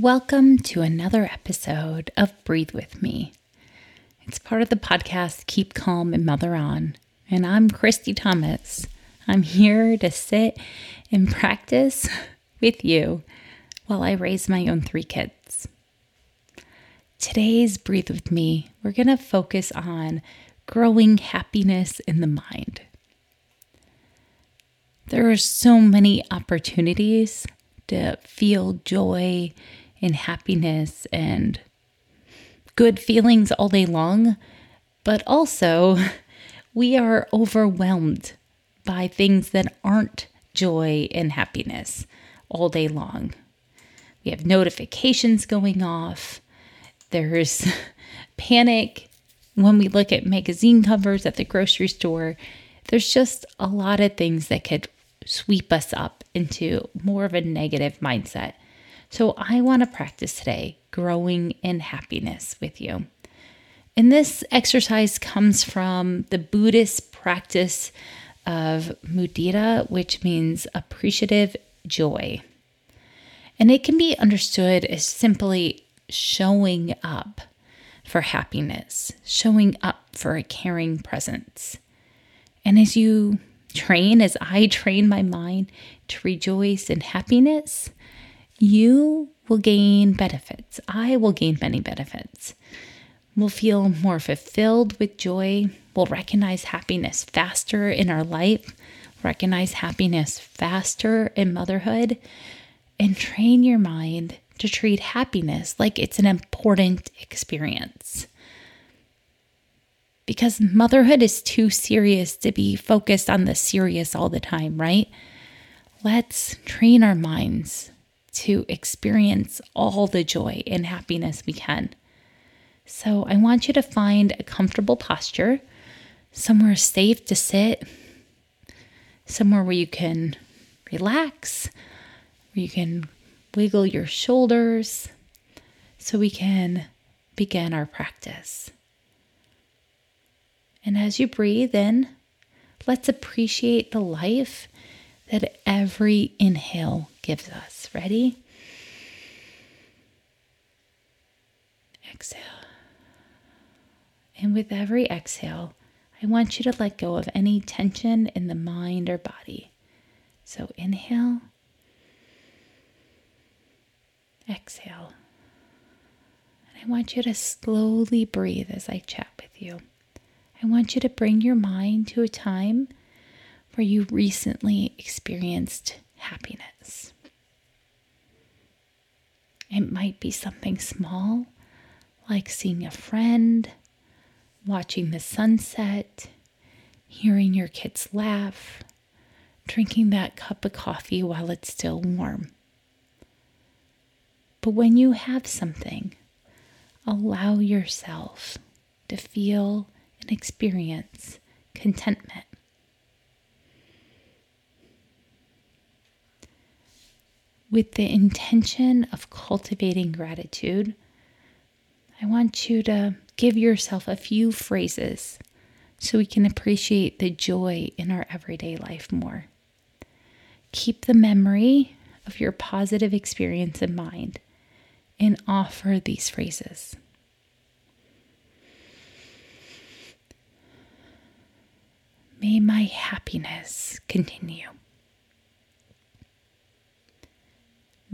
Welcome to another episode of Breathe With Me. It's part of the podcast Keep Calm and Mother On, and I'm Christy Thomas. I'm here to sit and practice with you while I raise my own three kids. Today's Breathe With Me, we're going to focus on growing happiness in the mind. There are so many opportunities to feel joy and happiness and good feelings all day long, but also we are overwhelmed by things that aren't joy and happiness all day long. We have notifications going off. There's panic when we look at magazine covers at the grocery store. There's just a lot of things that could sweep us up into more of a negative mindset. So I want to practice today growing in happiness with you. And this exercise comes from the Buddhist practice of mudita, which means appreciative joy. And it can be understood as simply showing up for happiness, showing up for a caring presence. And as you train, as I train my mind to rejoice in happiness, you will gain benefits. I will gain many benefits. We'll feel more fulfilled with joy. We'll recognize happiness faster in our life, recognize happiness faster in motherhood, and train your mind to treat happiness like it's an important experience. Because motherhood is too serious to be focused on the serious all the time, right? Let's train our minds to experience all the joy and happiness we can. So, I want you to find a comfortable posture, somewhere safe to sit, somewhere where you can relax, where you can wiggle your shoulders, so we can begin our practice. And as you breathe in, let's appreciate the life that every inhale gives us. Ready? Exhale. And with every exhale, I want you to let go of any tension in the mind or body. So inhale, exhale. And I want you to slowly breathe as I chat with you. I want you to bring your mind to a time where you recently experienced happiness. It might be something small, like seeing a friend, watching the sunset, hearing your kids laugh, drinking that cup of coffee while it's still warm. But when you have something, allow yourself to feel and experience contentment. With the intention of cultivating gratitude, I want you to give yourself a few phrases so we can appreciate the joy in our everyday life more. Keep the memory of your positive experience in mind and offer these phrases. May my happiness continue.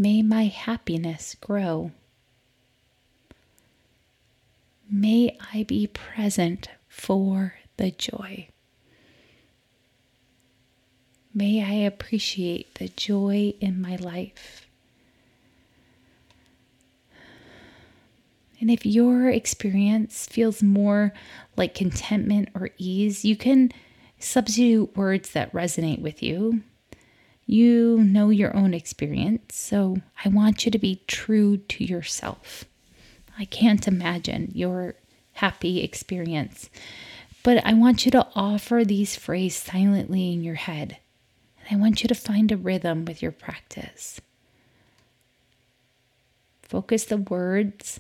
May my happiness grow. May I be present for the joy. May I appreciate the joy in my life. And if your experience feels more like contentment or ease, you can substitute words that resonate with you You know your own experience, so I want you to be true to yourself. I can't imagine your happy experience, but I want you to offer these phrases silently in your head. And I want you to find a rhythm with your practice. Focus the words,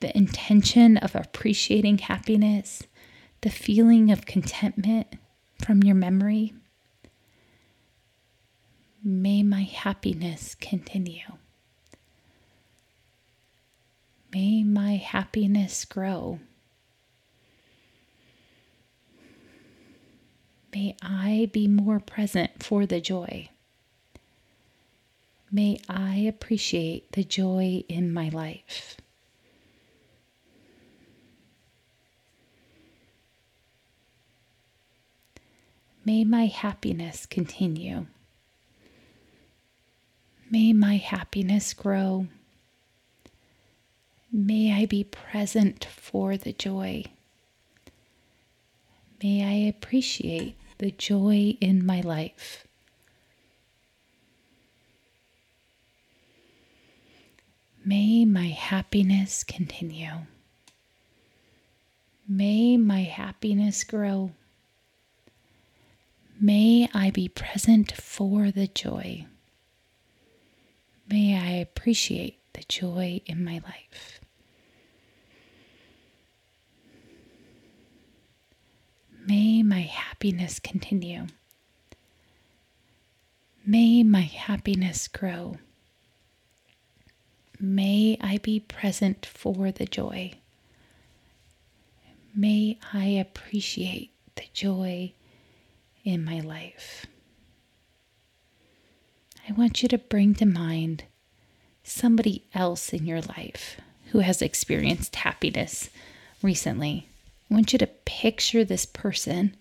the intention of appreciating happiness, the feeling of contentment from your memory. May my happiness continue. May my happiness grow. May I be more present for the joy. May I appreciate the joy in my life. May my happiness continue. May my happiness grow. May I be present for the joy. May I appreciate the joy in my life. May my happiness continue. May my happiness grow. May I be present for the joy. May I appreciate the joy in my life. May my happiness continue. May my happiness grow. May I be present for the joy. May I appreciate the joy in my life. I want you to bring to mind somebody else in your life who has experienced happiness recently. I want you to picture this person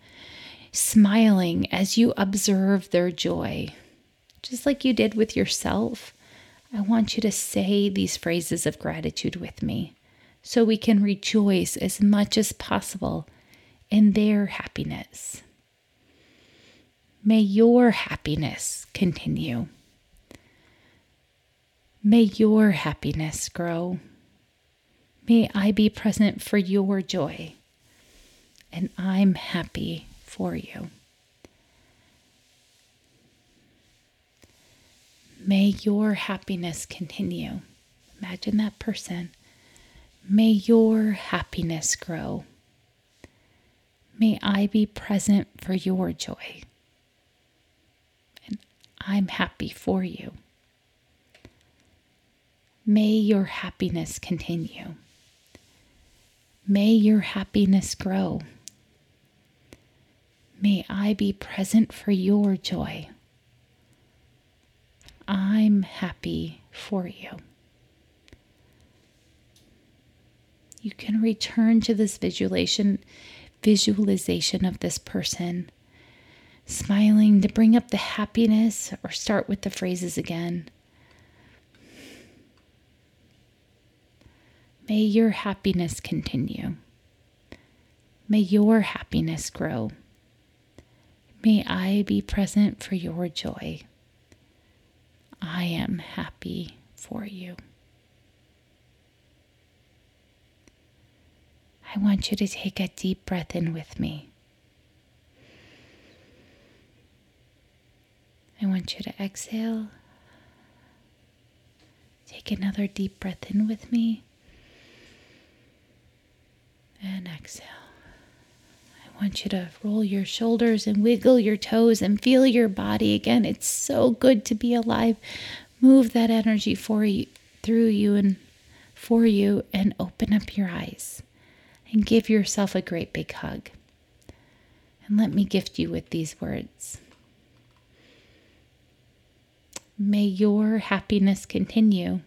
smiling as you observe their joy, just like you did with yourself. I want you to say these phrases of gratitude with me so we can rejoice as much as possible in their happiness. May your happiness continue. May your happiness grow. May I be present for your joy, and I'm happy for you. May your happiness continue. Imagine that person. May your happiness grow. May I be present for your joy. And I'm happy for you. May your happiness continue. May your happiness grow. May I be present for your joy. I'm happy for you. You can return to this visualization visualization of this person smiling to bring up the happiness or start with the phrases again. May your happiness continue. May your happiness grow. May I be present for your joy. I am happy for you. I want you to take a deep breath in with me. I want you to exhale. Take another deep breath in with me and exhale. I want you to roll your shoulders and wiggle your toes and feel your body again. It's so good to be alive. Move that energy for you, through you, and for you, and open up your eyes and give yourself a great big hug. And let me gift you with these words. May your happiness continue.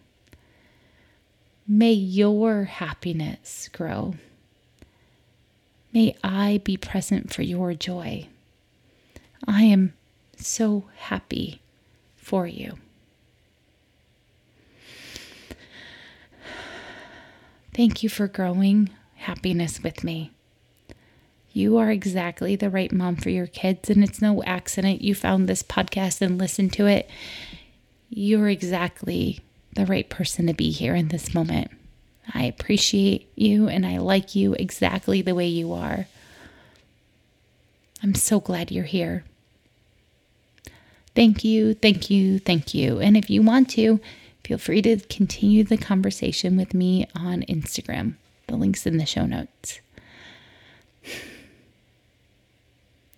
May your happiness grow. May I be present for your joy. I am so happy for you. Thank you for growing happiness with me. You are exactly the right mom for your kids, and it's no accident you found this podcast and listened to it. You're exactly the right person to be here in this moment. I appreciate you and I like you exactly the way you are. I'm so glad you're here. Thank you, thank you, thank you. And if you want to, feel free to continue the conversation with me on Instagram. The link's in the show notes.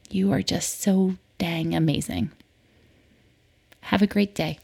You are just so dang amazing. Have a great day.